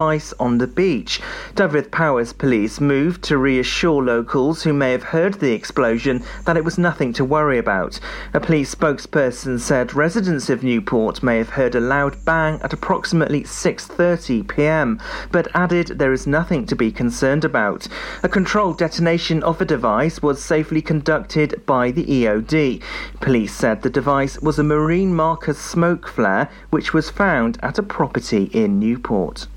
ice on the beach. Dyfed Powys police moved to reassure locals who may have heard the explosion that it was nothing to worry about. A police spokesperson said residents of Newport may have heard a loud bang at approximately 6:30 p.m., but added there is nothing to be concerned about. A controlled detonation of the device was safely conducted by the EOD. Police said the device was a marine marker smoke flare which was found at a property in Newport.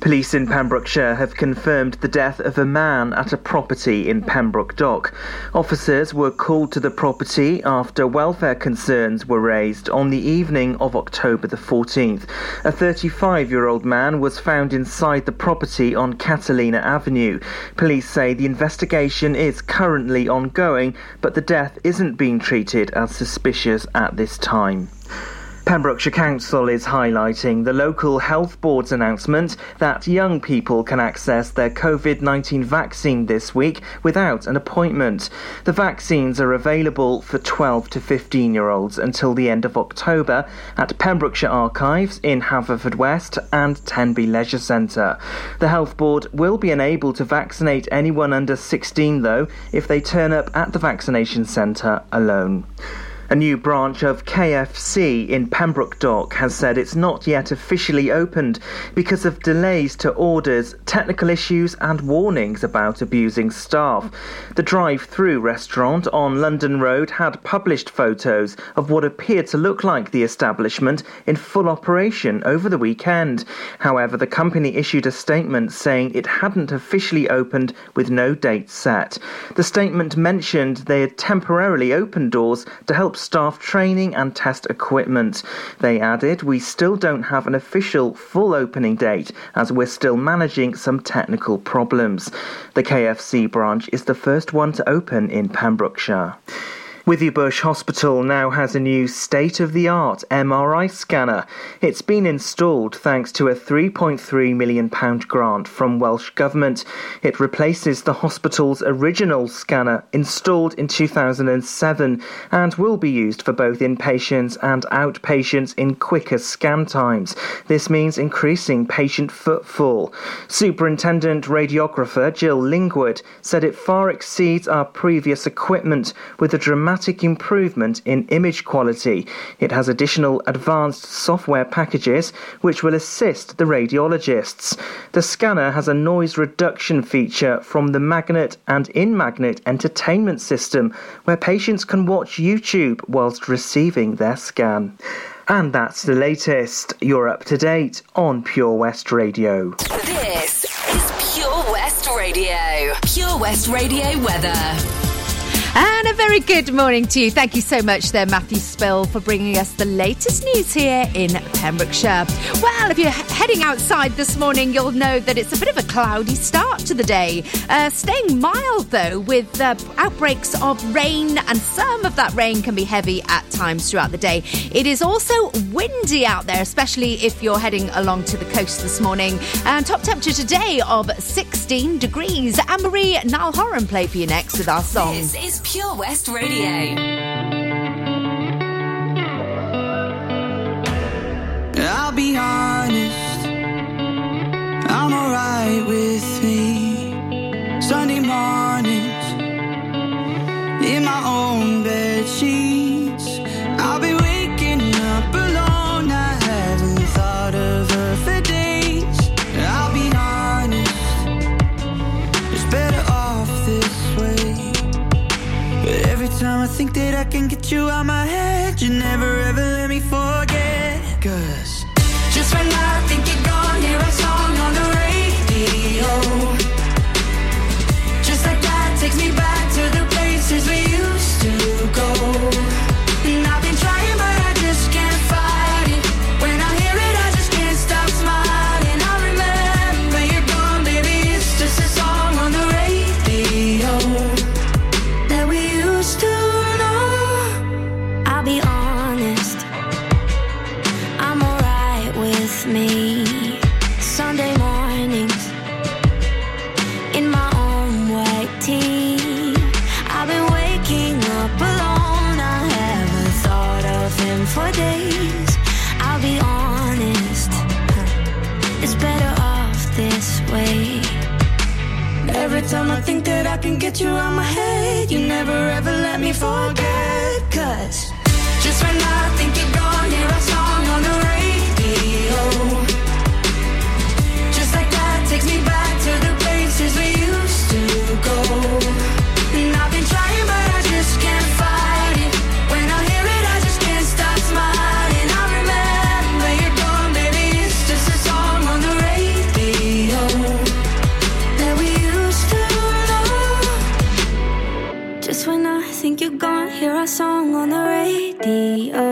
Police in Pembrokeshire have confirmed the death of a man at a property in Pembroke Dock. Officers were called to the property after welfare concerns were raised on the evening of October the 14th. A 35 year old man was found inside the property on Catalina Avenue. Police say the investigation is currently ongoing, but the death isn't being treated as suspicious at this time. Pembrokeshire Council is highlighting the local health board's announcement that young people can access their COVID 19 vaccine this week without an appointment. The vaccines are available for 12 to 15 year olds until the end of October at Pembrokeshire Archives in Haverfordwest and Tenby Leisure Centre. The health board will be unable to vaccinate anyone under 16 though if they turn up at the vaccination centre alone. A new branch of KFC in Pembroke Dock has said it's not yet officially opened because of delays to orders, technical issues, and warnings about abusing staff. The drive through restaurant on London Road had published photos of what appeared to look like the establishment in full operation over the weekend. However, the company issued a statement saying it hadn't officially opened with no date set. The statement mentioned they had temporarily opened doors to help staff training and test equipment. They added, We still don't have an official full opening date as we're still managing some technical problems. The KFC branch is the first one to open in Pembrokeshire. Withybush Hospital now has a new state of the art MRI scanner. It's been installed thanks to a £3.3 million grant from Welsh Government. It replaces the hospital's original scanner installed in 2007 and will be used for both inpatients and outpatients in quicker scan times. This means increasing patient footfall. Superintendent radiographer Jill Lingwood said it far exceeds our previous equipment with a dramatic dramatic improvement in image quality. It has additional advanced software packages which will assist the radiologists. The scanner has a noise reduction feature from the magnet and in magnet entertainment system where patients can watch YouTube whilst receiving their scan. And that's the latest. You're up to date on Pure West Radio. This is Pure West Radio. Pure West Radio weather. And a very good morning to you. Thank you so much there, Matthew Spill, for bringing us the latest news here in Pembrokeshire. Well, if you're heading outside this morning, you'll know that it's a bit of a cloudy start to the day. Uh, staying mild, though, with uh, outbreaks of rain, and some of that rain can be heavy at times throughout the day. It is also windy out there, especially if you're heading along to the coast this morning. And top temperature today of 16 degrees. Anne Marie Niall Horan play for you next with our song. Pure West Radio. I'll be honest, I'm alright with me. Sunday mornings in my own bed sheets, you out my head, song on the radio.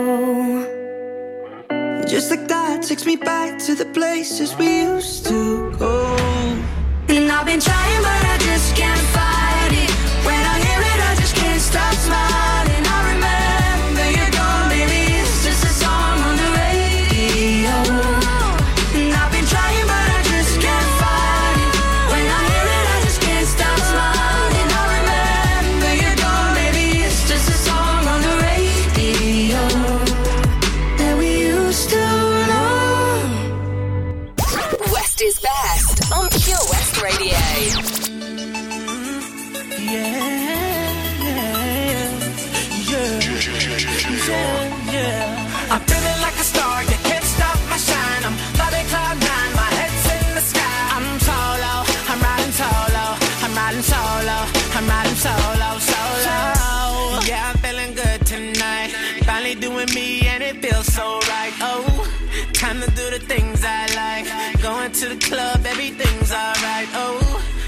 Just like that takes me back to the places we used to go. And I've been trying, but I the club, everything's alright. Oh,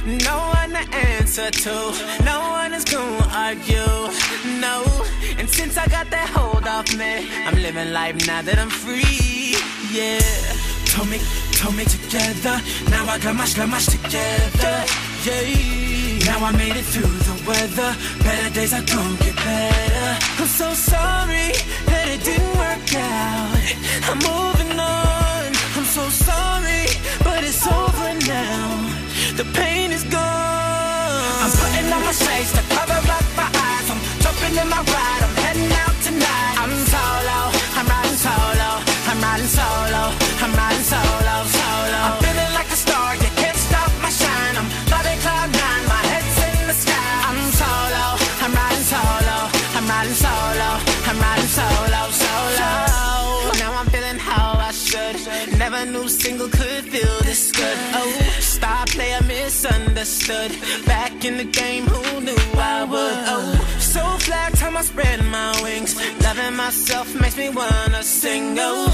no one to answer to, no one is gonna argue. No, and since I got that hold off me, I'm living life now that I'm free. Yeah. Told me, told me together. Now I got my much together. Yeah. Now I made it through the weather. Better days are gonna get better. I'm so sorry that it didn't work out. I'm moving on. I'm so sorry over now. The pain is gone. I'm putting on my shades to cover up my eyes. I'm jumping in my ride. I'm understood. Back in the game, who knew I would? Oh, so fly, time I spread my wings. Loving myself makes me wanna sing. Oh,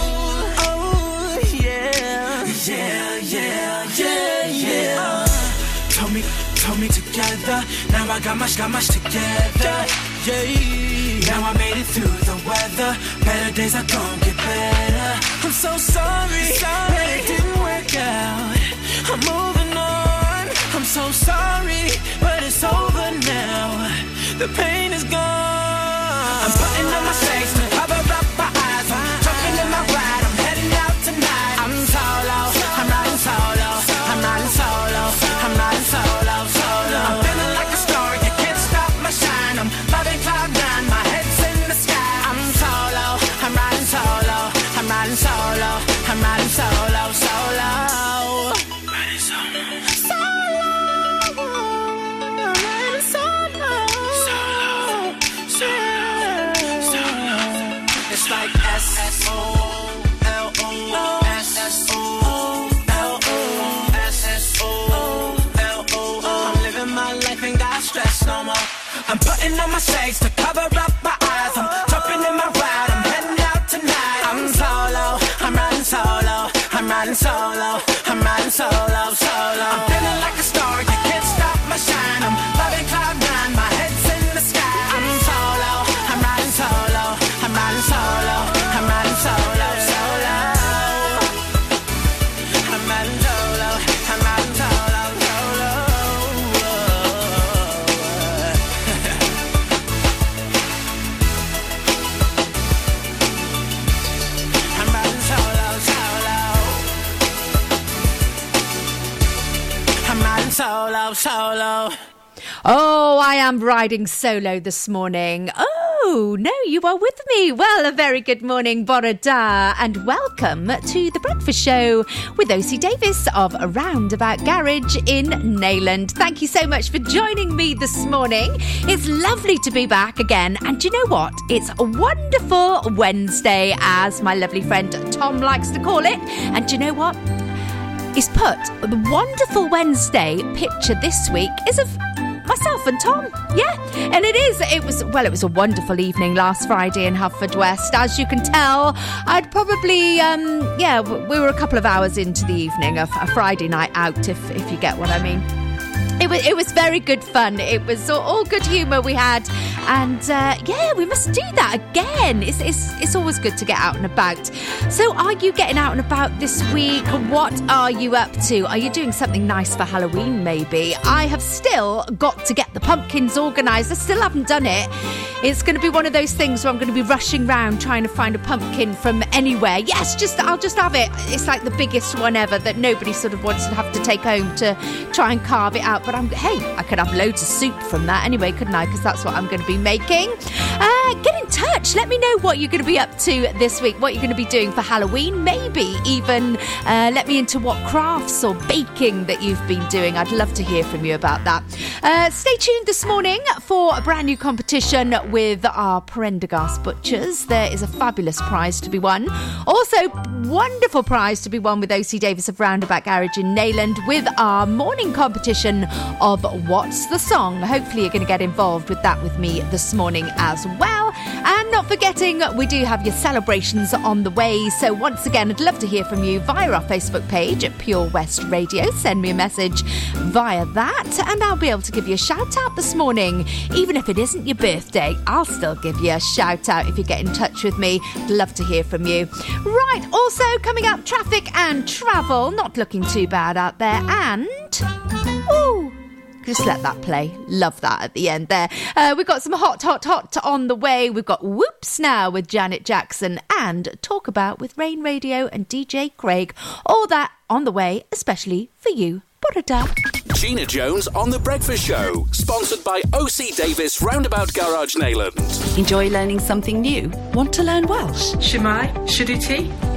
oh, yeah, yeah, yeah, yeah, yeah. Oh. Told me, told me together. Now I got much, got much together. Yeah. Now I made it through the weather. Better days are gonna get better. I'm so sorry, sorry. but it didn't work out. I'm over so sorry, but it's over now. The pain is gone. my shades to cover up my I am riding solo this morning. Oh, no, you are with me. Well, a very good morning, Bore da, and welcome to The Breakfast Show with OC Davis of Roundabout Garage in Neyland. Thank you so much for joining me this morning. It's lovely to be back again, and you know what? It's a wonderful Wednesday, as my lovely friend Tom likes to call it. And you know what? Is put the wonderful Wednesday picture this week is of myself and Tom. Yeah, and it is. It was well. It was a wonderful evening last Friday in West. As you can tell, I'd probably um, yeah. We were a couple of hours into the evening, a, a Friday night out, if if you get what I mean. It was, it was very good fun. It was all, good humour we had. And uh, yeah, we must do that again. It's, it's, it's always good to get out and about. So, are you getting out and about this week? What are you up to? Are you doing something nice for Halloween, maybe? I have still got to get the pumpkins organised. I still haven't done it. It's going to be one of those things where I'm going to be rushing around trying to find a pumpkin from anywhere. Yes, just I'll just have it. It's like the biggest one ever that nobody sort of wants to have to take home to try and carve it out but I'm hey, I could have loads of soup from that anyway, couldn't I? Because that's what I'm going to be making. Uh, get in touch. Let me know what you're going to be up to this week. What you're going to be doing for Halloween. Maybe even uh, let me into what crafts or baking that you've been doing. I'd love to hear from you about that. Uh, stay tuned this morning for a brand new competition with our Prendergast butchers. There is a fabulous prize to be won. Also, wonderful prize to be won with OC Davis of Roundabout Garage in Neyland with our morning competition of What's the Song. Hopefully, you're going to get involved with that with me this morning as well. And not forgetting, we do have your celebrations on the way. So, once again, I'd love to hear from you via our Facebook page at Pure West Radio. Send me a message via that, and I'll be able to give you a shout out this morning. Even if it isn't your birthday, I'll still give you a shout out if you get in touch with me. I'd love to hear from you. Right, also coming up, traffic and travel. Not looking too bad out there. And. Ooh, just let that play. Love that at the end there. Uh, we've got some hot, hot, hot on the way. We've got Whoops now with Janet Jackson and Talk About with Rain Radio and DJ Craig. All that on the way, especially for you. Bore da. Gina Jones on The Breakfast Show, sponsored by OC Davis Roundabout Garage Neyland. Enjoy learning something new? Want to learn Welsh? Shwmae, Shuduti.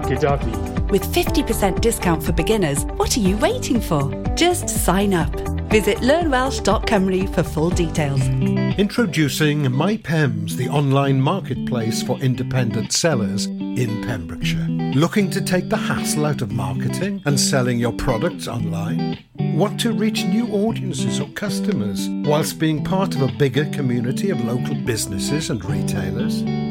gyda fi. With 50% discount for beginners, what are you waiting for? Just sign up. Visit learnwelsh.com for full details. Introducing MyPems, the online marketplace for independent sellers in Pembrokeshire. Looking to take the hassle out of marketing and selling your products online? Want to reach new audiences or customers whilst being part of a bigger community of local businesses and retailers?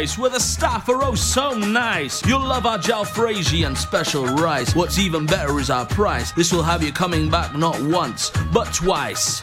where the staff are oh so nice. You'll love our jalfrezi and special rice. What's even better is our price. This will have you coming back not once, but twice.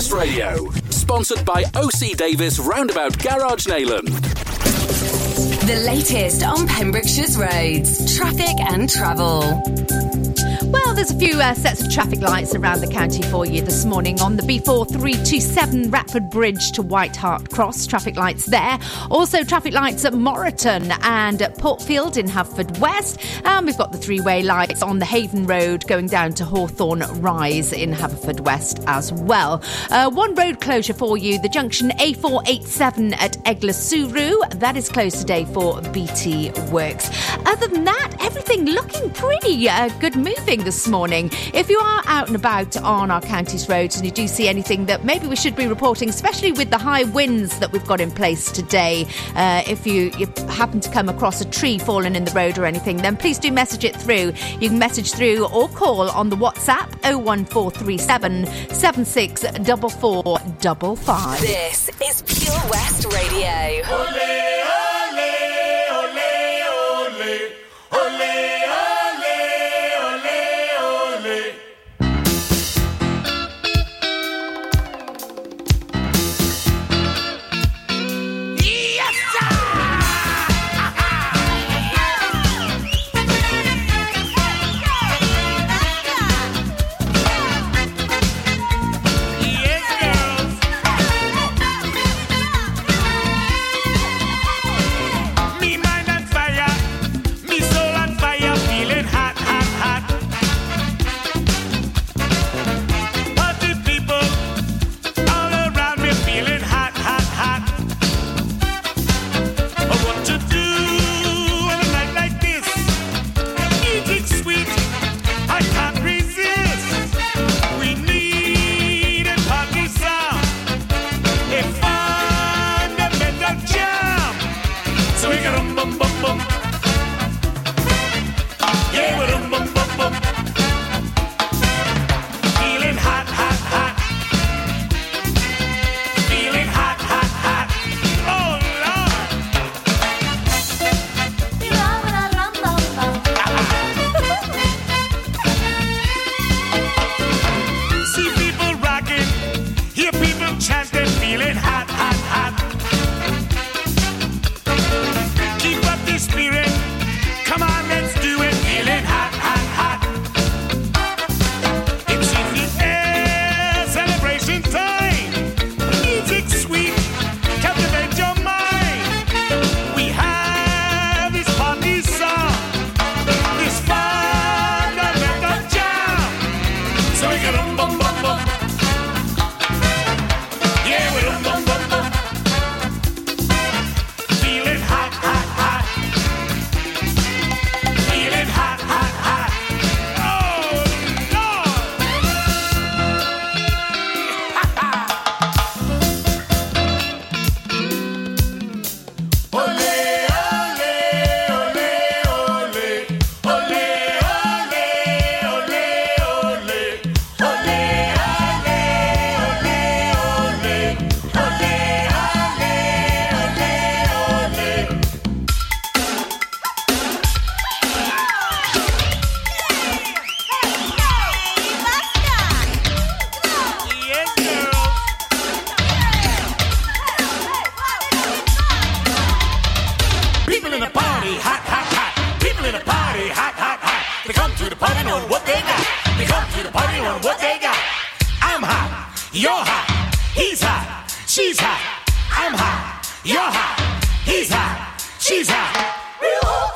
Radio. Sponsored by OC Davis Roundabout Garage Neyland. The latest on Pembrokeshire's roads, traffic and travel. There's a few uh, sets of traffic lights around the county for you this morning on the B4327 Ratford Bridge to White Hart Cross. Traffic lights there. Also, traffic lights at Moreton and at Portfield in Haverfordwest. And we've got the three way lights on the Haven Road going down to Hawthorne Rise in Haverfordwest as well. Uh, one road closure for you the junction A487 at Eglwyswrw. That is closed today for BT Works. Other than that, everything looking pretty uh, good moving this morning. If you are out and about on our county's roads and you do see anything that maybe we should be reporting, especially with the high winds that we've got in place today, uh, if you, you happen to come across a tree fallen in the road or anything, then please do message it through. You can message through or call on the WhatsApp 01437 764455. This is Pure West Radio. Me party, hot, hot, hot. People in the party, hot, hot, hot. They come to the party knowing what they got. They come to the party knowing what they got. I'm hot, you're hot, he's hot, she's hot. I'm hot, you're hot, he's hot, she's hot. Real hot,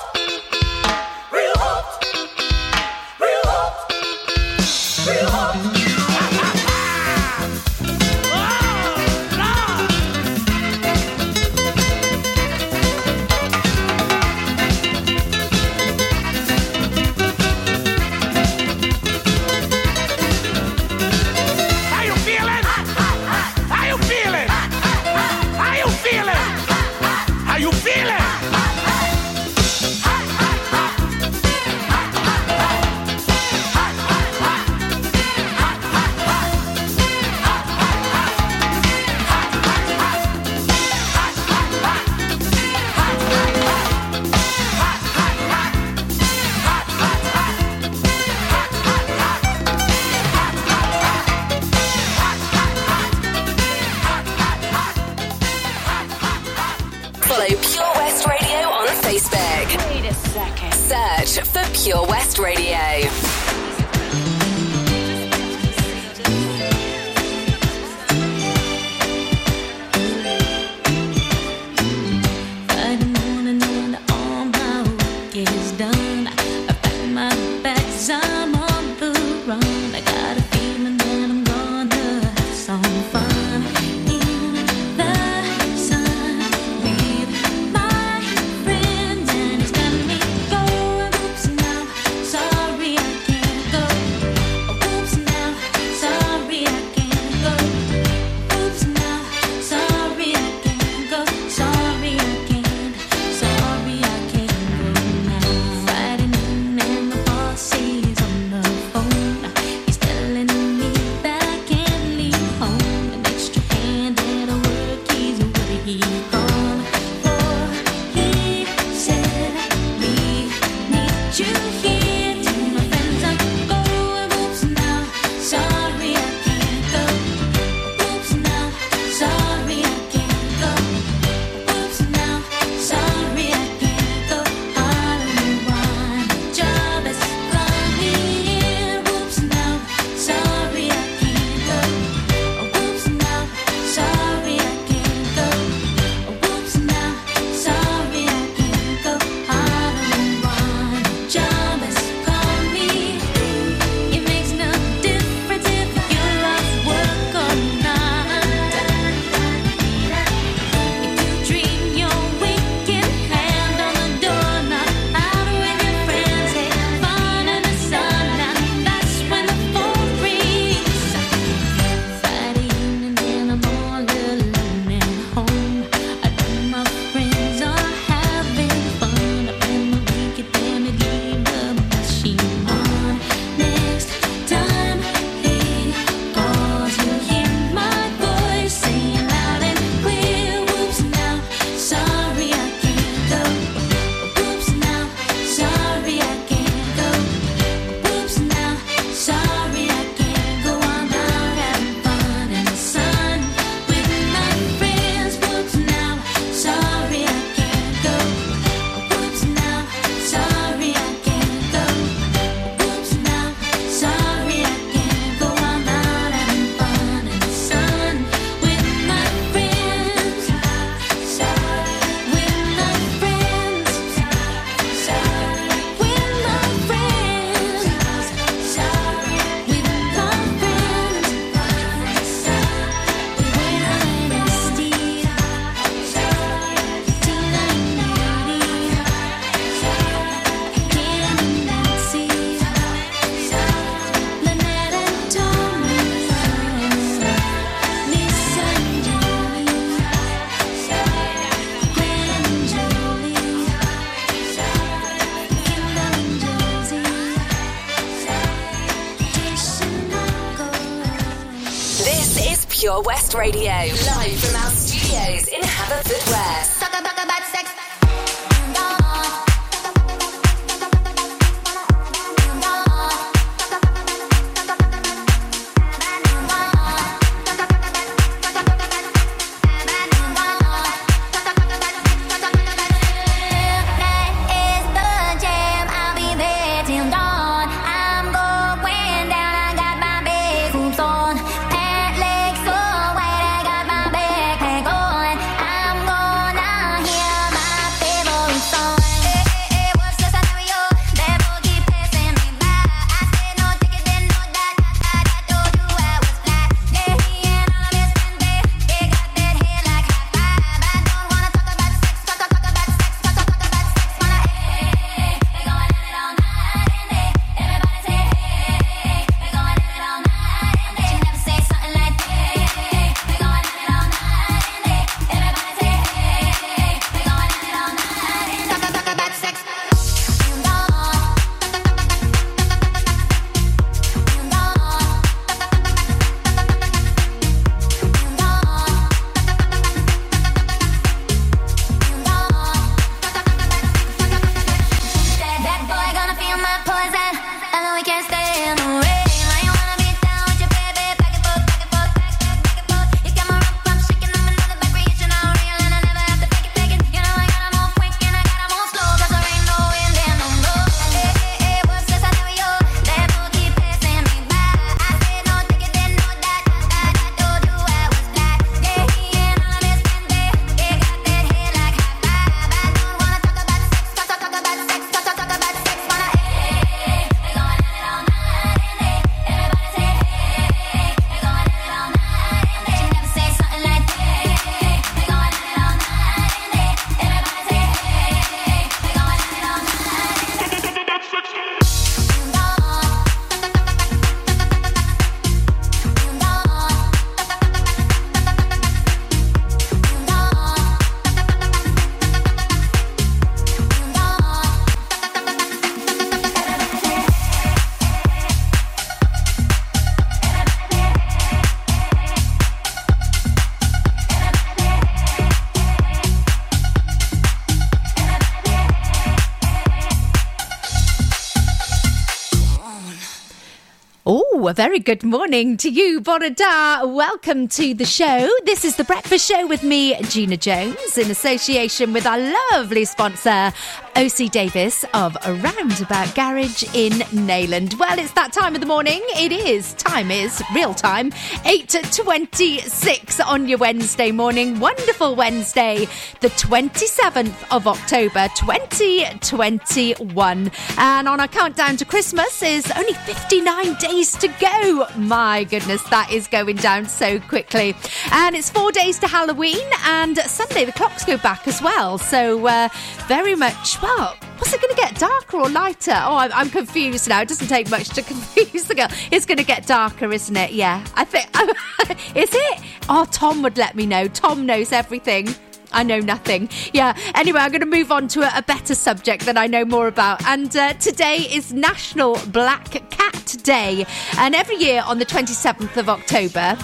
A very good morning to you, Bore da. Welcome to the show. This is the Breakfast Show with me, Gina Jones, in association with our lovely sponsor, OC Davis of Roundabout Garage in Neyland. Well, it's that time of the morning. It is. Time is real time. 8.26 on your Wednesday morning. Wonderful Wednesday, the 27th of October, 2021. And on our countdown to Christmas is only 59 days to go. My goodness, that is going down so quickly. And it's four days to Halloween, and Sunday the clocks go back as well. So, uh, very much, well, was it going to get darker or lighter? Oh, I'm, I'm, confused now. It doesn't take much to confuse the girl. It's going to get darker, isn't it? Yeah, I think. is it? Oh, Tom would let me know. Tom knows everything. I know nothing. Yeah. Anyway, I'm going to move on to a, a better subject that I know more about. And uh, today is National Black Cat Day. And every year on the 27th of October,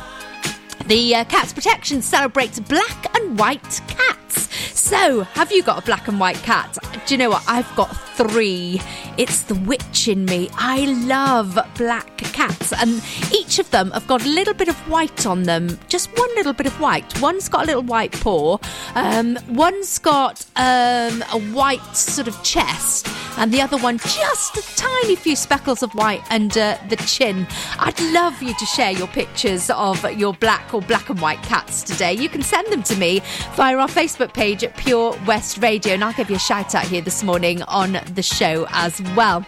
the uh, Cats Protection celebrates black and white cats. So, have you got a black and white cat? Do you know what? I've got three. It's the witch in me. I love black cats, and each of them have got a little bit of white on them. Just one little bit of white. One's got a little white paw. Um, one's got um, a white sort of chest, and the other one just a tiny few speckles of white under the chin. I'd love you to share your pictures of your black or black and white cats today. You can send them to me via our Facebook page at Pure West Radio, and I'll give you a shout out here this morning on the show as well.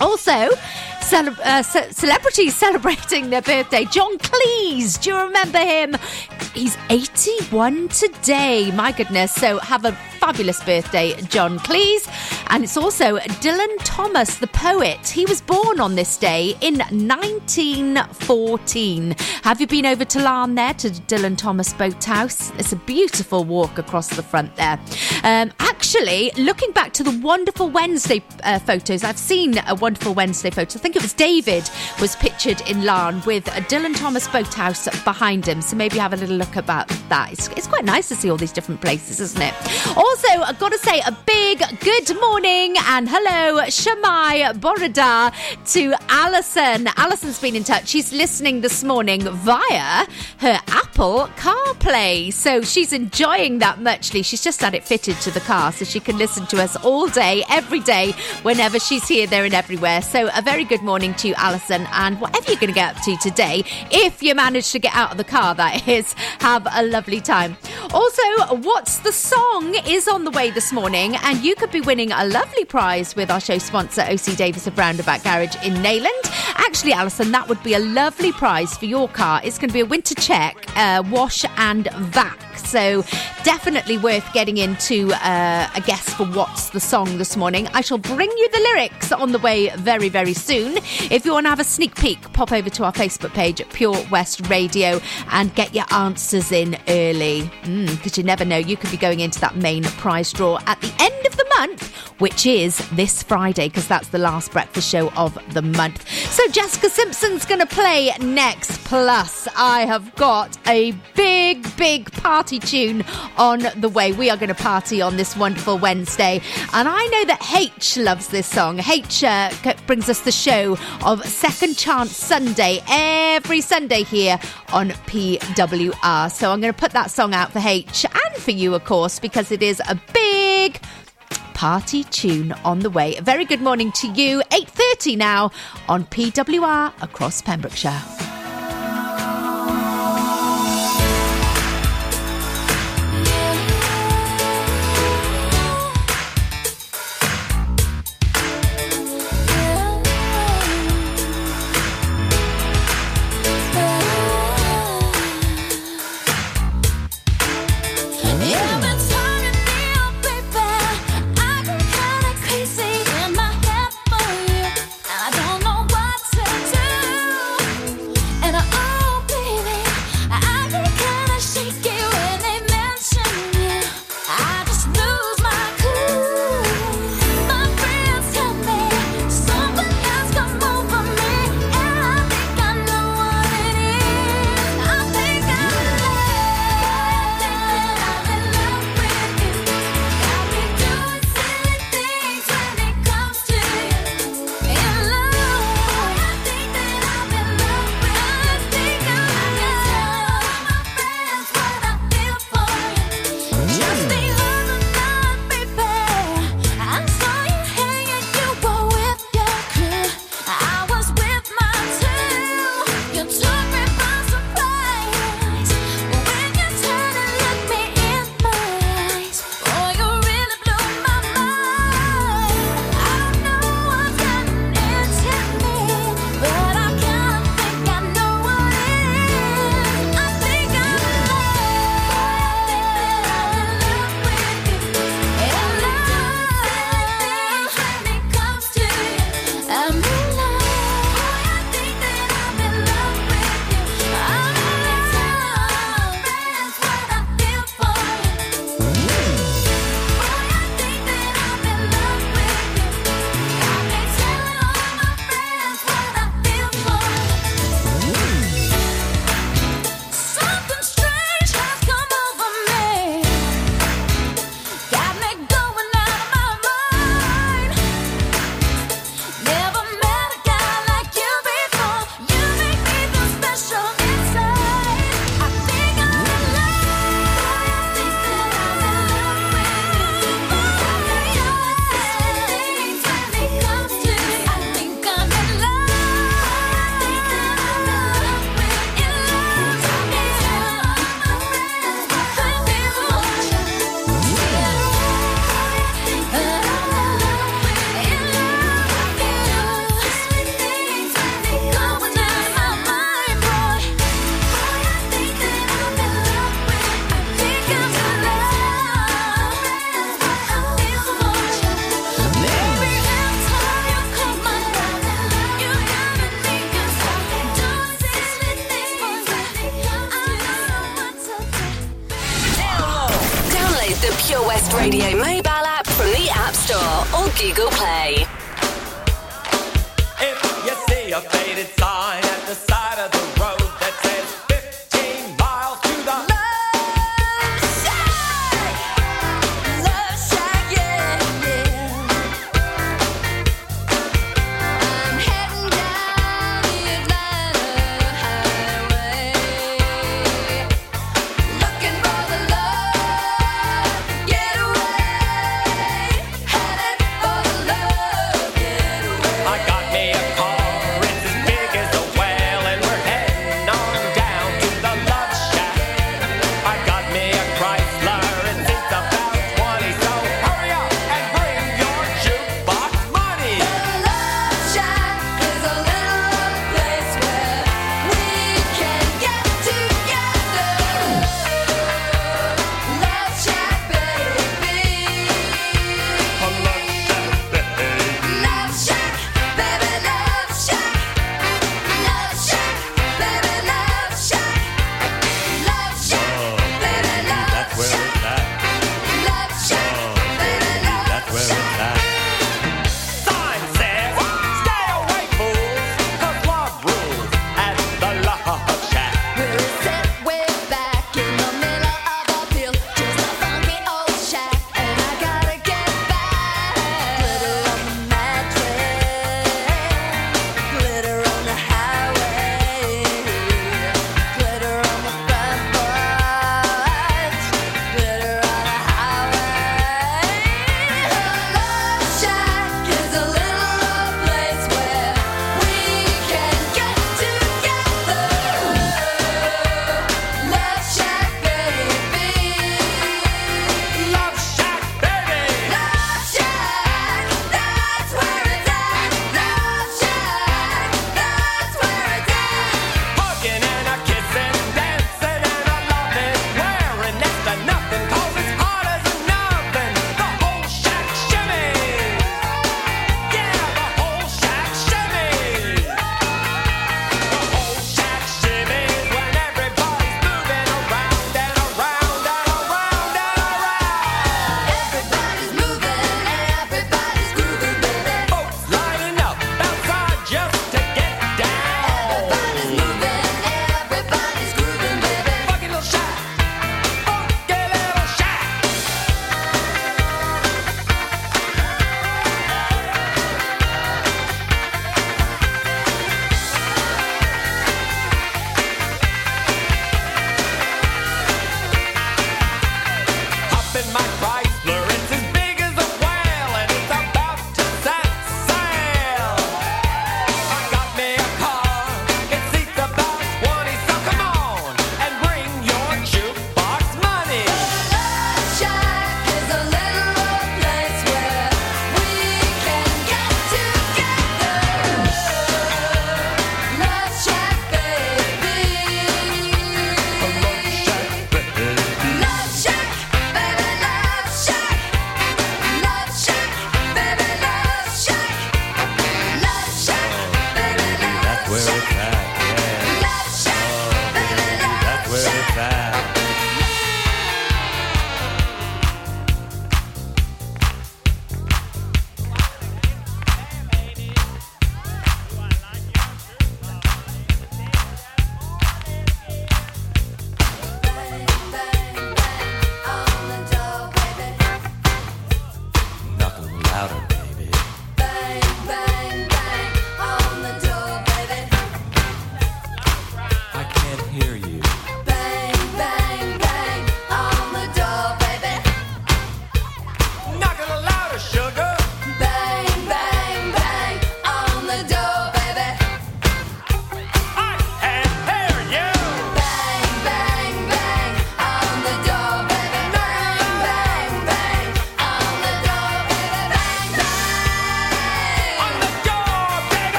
Also, cele- uh, ce- celebrities celebrating their birthday. John Cleese, do you remember him? He's 81 today. My goodness. So have a fabulous birthday, John Cleese. And it's also Dylan Thomas, the poet. He was born on this day in 1914. Have you been over to Laugharne there to Dylan Thomas Boathouse? It's a beautiful walk across the front there. Um, actually, looking back to the wonderful Wednesday uh, photos, I've seen a wonderful Wednesday photo. I think it was David was pictured in Laugharne with a Dylan Thomas Boathouse behind him. So maybe have a little look about that. It's, it's quite nice to see all these different places, isn't it? Also, I've got to say a big good morning and hello, Shwmae Bore da to Alison. Alison's been in touch. She's listening this morning via her Apple CarPlay. So she's enjoying that muchly. She's just had it fitted to the car so she can listen to us all day, every day, whenever she's here, there, and everywhere. So a very good morning to you, Alison. And whatever you're going to get up to today, if you manage to get out of the car, that is, have a lovely time. Also, What's the Song is on the way this morning, and you could be winning a lovely prize with our show sponsor, OC Davis of Roundabout Garage in Neyland. Actually, Alison, that would be a lovely prize for your car. It's going to be a winter check, uh, wash and vac. So definitely worth getting into uh, a guess for what's the song this morning. I shall bring you the lyrics on the way very, very soon. If you want to have a sneak peek, pop over to our Facebook page at Pure West Radio and get your answers in early. Because mm, you never know, you could be going into that main prize draw at the end of the month, which is this Friday, because that's the last breakfast show of the month. So Jessica Simpson's going to play next. Plus, I have got a big, big party tune on the way. We are going to party on this wonderful Wednesday. And I know that H loves this song. H uh, brings us the show of Second Chance Sunday every Sunday here on PWR. So I'm going to put that song out for H and for you, of course, because it is a big party tune on the way. A very good morning to you. 8:30 now on PWR across Pembrokeshire.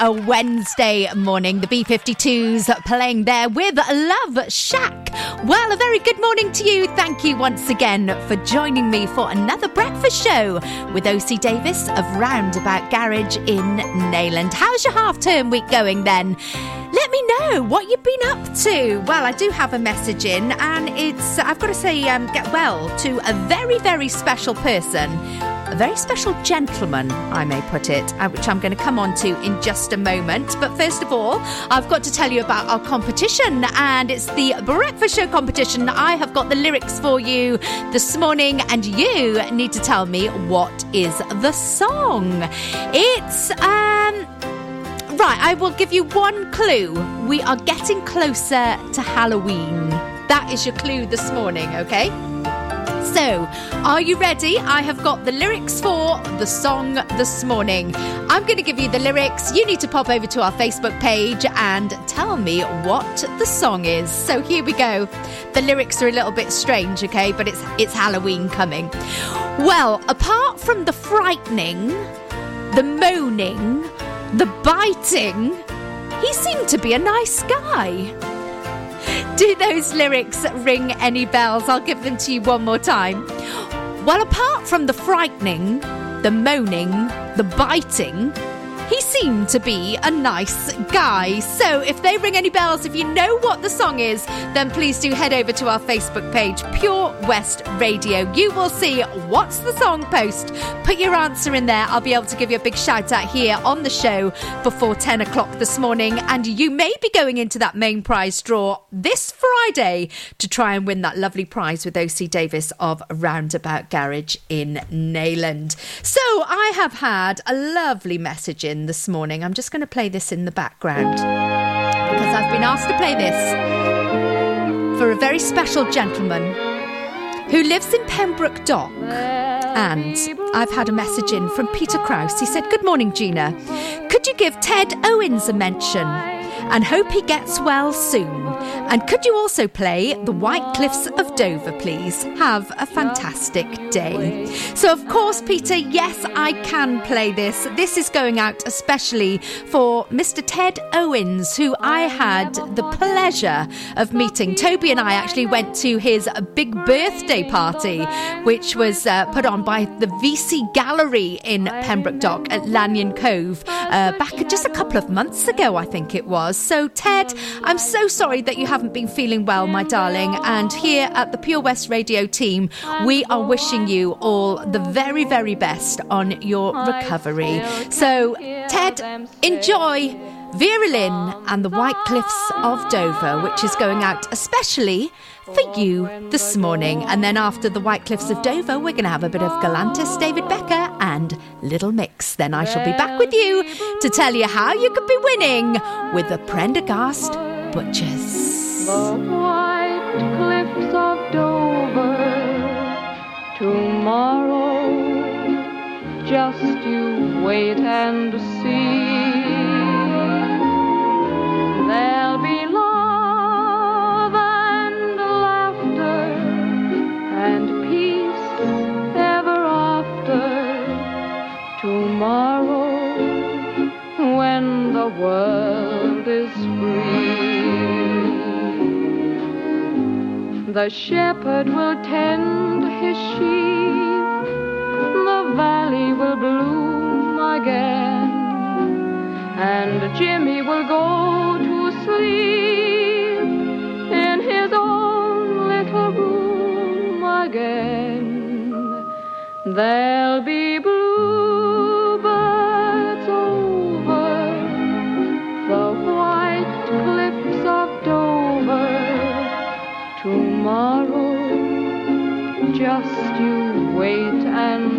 A Wednesday morning. The B52s playing there with Love Shack. Well, a very good morning to you. Thank you once again for joining me for another breakfast show with OC Davis of Roundabout Garage in Neyland. How's your half term week going then? Let me know what you've been up to. Well, I do have a message in, and it's, I've got to say, um, get well to a very, very special person a very special gentleman, I may put it, uh, which I'm going to come on to in just a moment. But first of all, I've got to tell you about our competition, and it's the Breakfast Show competition. I have got the lyrics for you this morning, and you need to tell me what is the song. It's, um, Right, I will give you one clue. We are getting closer to Halloween. That is your clue this morning, okay? So, are you ready? I have got the lyrics for the song this morning. I'm going to give you the lyrics. You need to pop over to our Facebook page and tell me what the song is. So, here we go. The lyrics are a little bit strange, okay, but it's it's Halloween coming. Well, apart from the frightening, the moaning, the biting, he seemed to be a nice guy. Do those lyrics ring any bells? I'll give them to you one more time. Well, apart from the frightening, the moaning, the biting, he seemed to be a nice guy. So if they ring any bells, if you know what the song is, then please do head over to our Facebook page, Pure West Radio. You will see what's the song post. Put your answer in there. I'll be able to give you a big shout out here on the show before 10 o'clock this morning. And you may be going into that main prize draw this Friday to try and win that lovely prize with OC Davis of Roundabout Garage in Neyland. So I have had a lovely message in this morning. I'm just going to play this in the background because I've been asked to play this for a very special gentleman who lives in Pembroke Dock. And I've had a message in from Peter Kraus. He said, Good morning, Gina. Could you give Ted Owens a mention? And hope he gets well soon. And could you also play The White Cliffs of Dover, please? Have a fantastic day. So, of course, Peter, yes, I can play this. This is going out especially for Mr. Ted Owens, who I had the pleasure of meeting. Toby and I actually went to his big birthday party, which was uh, put on by the VC Gallery in Pembroke Dock at Llanion Cove uh, back just a couple of months ago, I think it was. So, Ted, I'm so sorry that you haven't been feeling well, my darling. And here at the Pure West Radio team, we are wishing you all the very, very best on your recovery. So, Ted, enjoy Vera Lynn and the White Cliffs of Dover, which is going out especially for you this morning. And then after the White Cliffs of Dover, we're going to have a bit of Galantis, David Guetta, and Little Mix. Then I shall be back with you to tell you how you could be winning with the Prendergast Butchers. The white cliffs of Dover tomorrow. Just you wait and see. There'll be love the world is free. The shepherd will tend his sheep, the valley will bloom again, and Jimmy will go to sleep in his own little room again. There'll be bluebirds wait and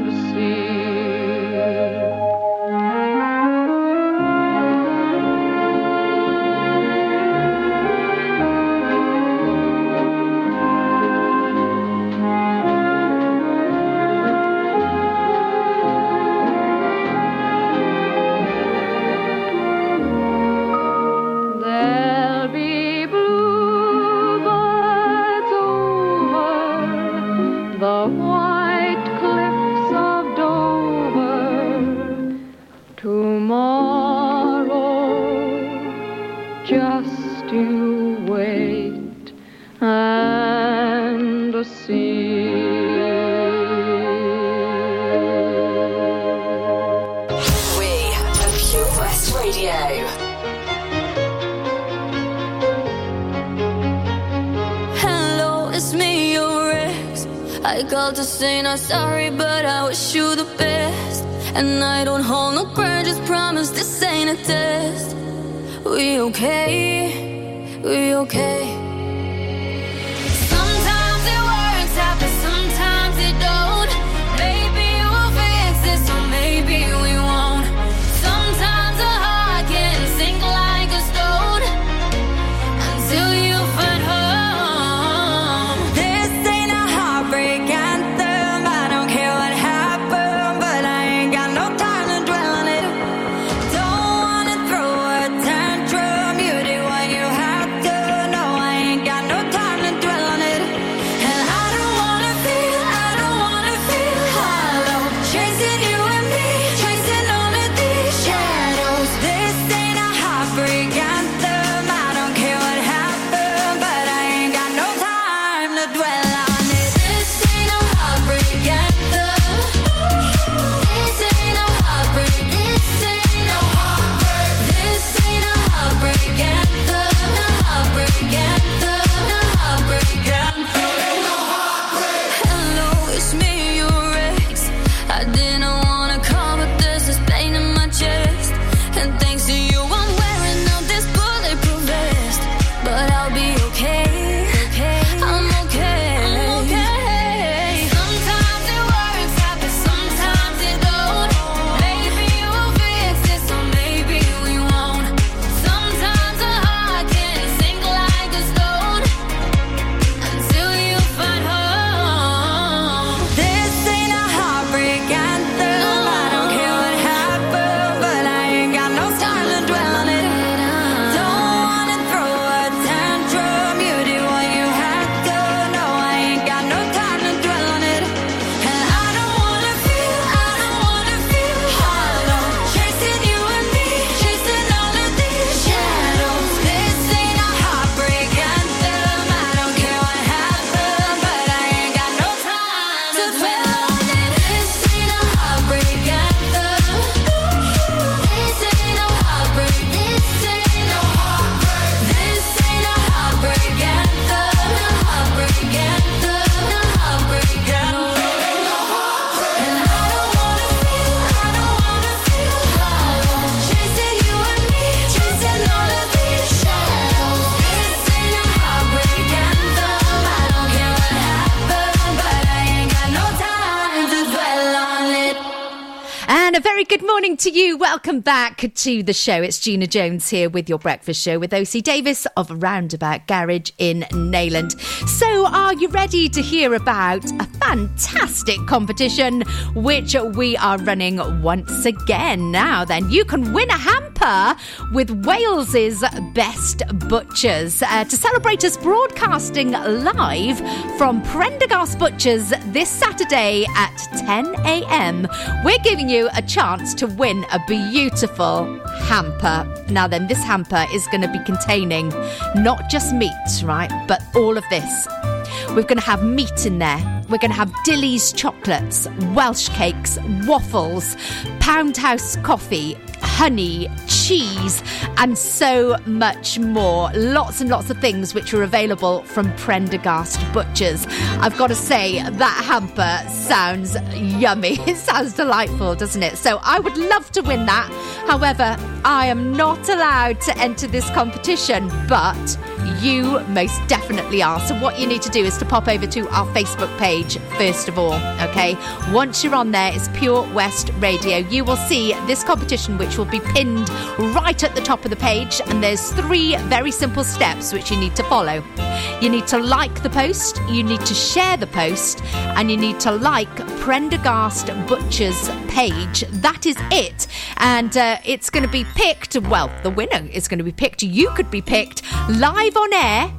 Back to the show. It's Gina Jones here with your breakfast show with OC Davis of Roundabout Garage in Neyland. So, are you ready to hear about a fantastic competition which we are running once again? Now, then, you can win a hamper with Wales's best butchers uh, to celebrate us broadcasting live from Prendergast Butchers this Saturday at 10 a.m. We're giving you a chance to win a beautiful hamper. Now, then, this hamper is going to be containing not just meat, right, but all of this. We're going to have meat in there. We're going to have Dilly's chocolates, Welsh cakes, waffles, Pound House coffee, honey, cheese, and so much more. Lots and lots of things which are available from Prendergast Butchers. I've got to say, that hamper sounds yummy. It sounds delightful, doesn't it? So I would love to win that. However, I am not allowed to enter this competition, but you most definitely are. So, what you need to do is to pop over to our Facebook page first of all, okay? Once you're on there, it's Pure West Radio. You will see this competition, which will be pinned right at the top of the page, and there's three very simple steps which you need to follow. You need to like the post, you need to share the post, and you need to like Prendergast Butcher's page. That is it. And uh, it's going to be picked, well, the winner is going to be picked. You could be picked live on air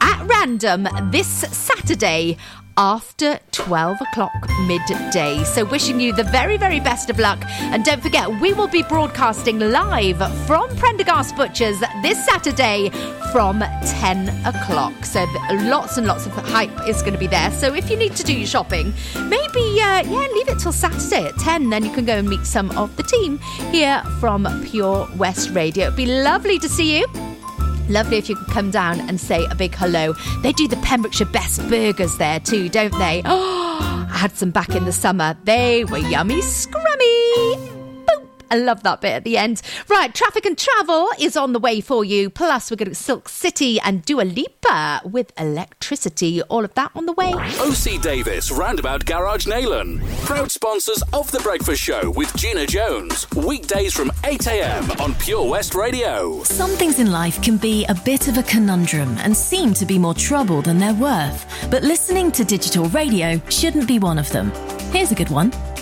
at random this Saturday after 12 o'clock midday. So, wishing you the very, very best of luck. And don't forget, we will be broadcasting live from Prendergast Butchers this Saturday from 10 o'clock. So, lots and lots of hype is going to be there. So, if you need to do your shopping, maybe, uh, yeah, leave it till Saturday at 10. Then you can go and meet some of the team here from Pure West Radio. It'd be lovely to see you. Lovely if you could come down and say a big hello. They do the Pembrokeshire best burgers there too, don't they? Oh, I had some back in the summer. They were yummy. Boop. I love that bit at the end. Right, traffic and travel is on the way for you. Plus, we're going to Silk City and Dua Lipa with electricity. All of that on the way. OC Davis Roundabout Garage Neyland. Proud sponsors of The Breakfast Show with Gina Jones. Weekdays from 8am on Pure West Radio. Some things in life can be a bit of a conundrum and seem to be more trouble than they're worth. But listening to digital radio shouldn't be one of them. Here's a good one.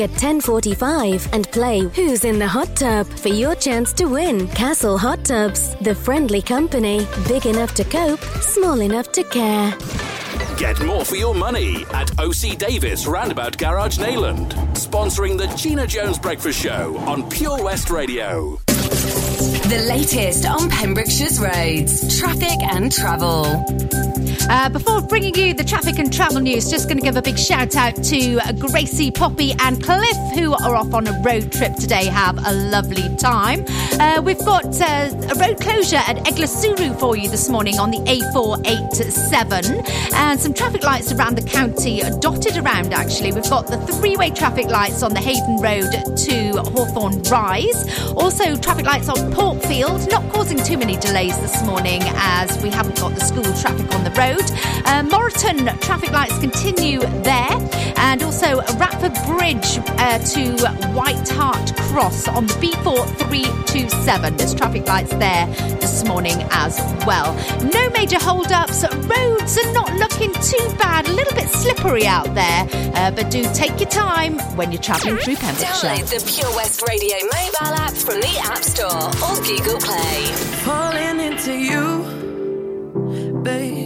at 10:45 and play Who's in the Hot Tub for your chance to win. Castle Hot Tubs, the friendly company, big enough to cope, small enough to care. Get more for your money at OC Davis Roundabout Garage Neyland, Sponsoring the Gina Jones Breakfast Show on Pure West Radio. The latest on Pembrokeshire's roads, traffic and travel. Uh, before bringing you the traffic and travel news, just going to give a big shout out to Gracie, Poppy, and Cliff, who are off on a road trip today. Have a lovely time. Uh, we've got uh, a road closure at Eglwyswrw for you this morning on the A487, and some traffic lights around the county are dotted around. Actually, we've got the three-way traffic lights on the Haven Road to Hawthorne Rise. Also, traffic lights on Portfield, not causing too many delays this morning as we haven't got the school traffic on the road. Uh, Moreton traffic lights continue there, and also Ratford Bridge uh, to White Hart Cross on the B4327. There's traffic lights there this morning as well. No major hold-ups. Roads are not looking too bad. A little bit slippery out there, uh, but do take your time when you're travelling through Pembrokeshire. Download the Pure West Radio mobile app from the App Store or Google Play. Falling into you, baby.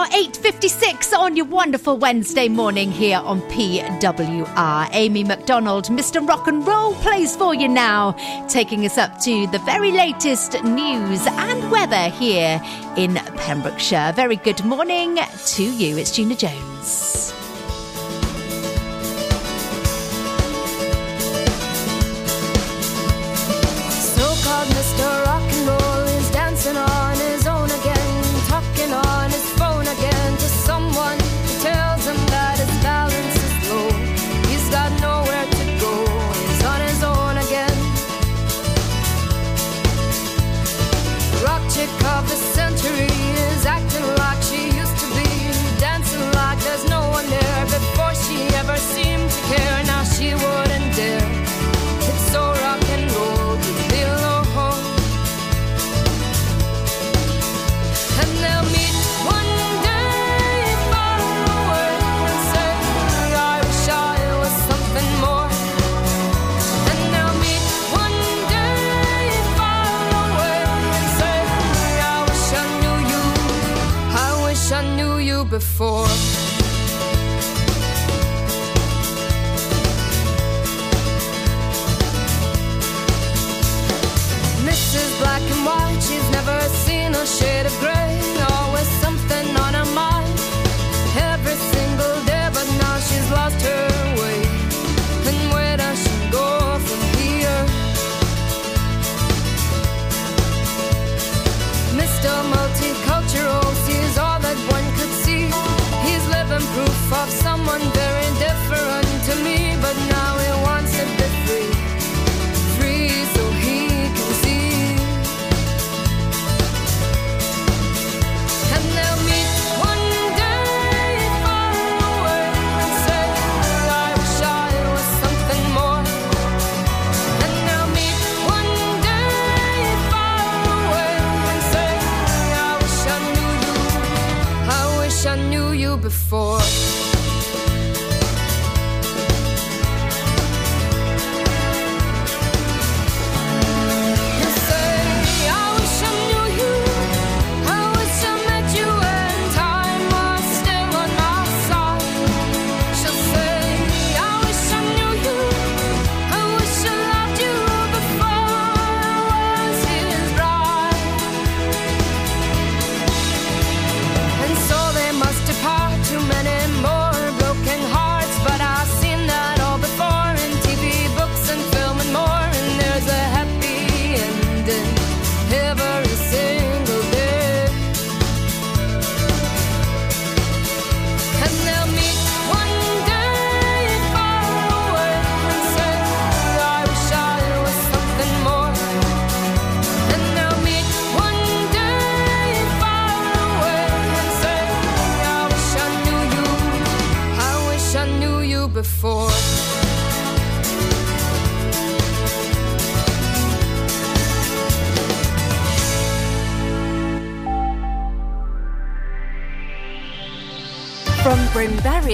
now 8.56 on your wonderful Wednesday morning here on PWR. Amy Macdonald, Mr. Rock and Roll, plays for you now, taking us up to the very latest news and weather here in Pembrokeshire. Very good morning to you. It's Gina Jones. for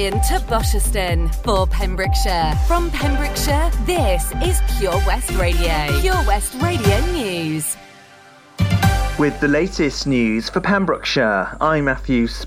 To Bosherston for Pembrokeshire. From Pembrokeshire, this is Pure West Radio. Pure West Radio News. With the latest news for Pembrokeshire, I'm Matthew Sp-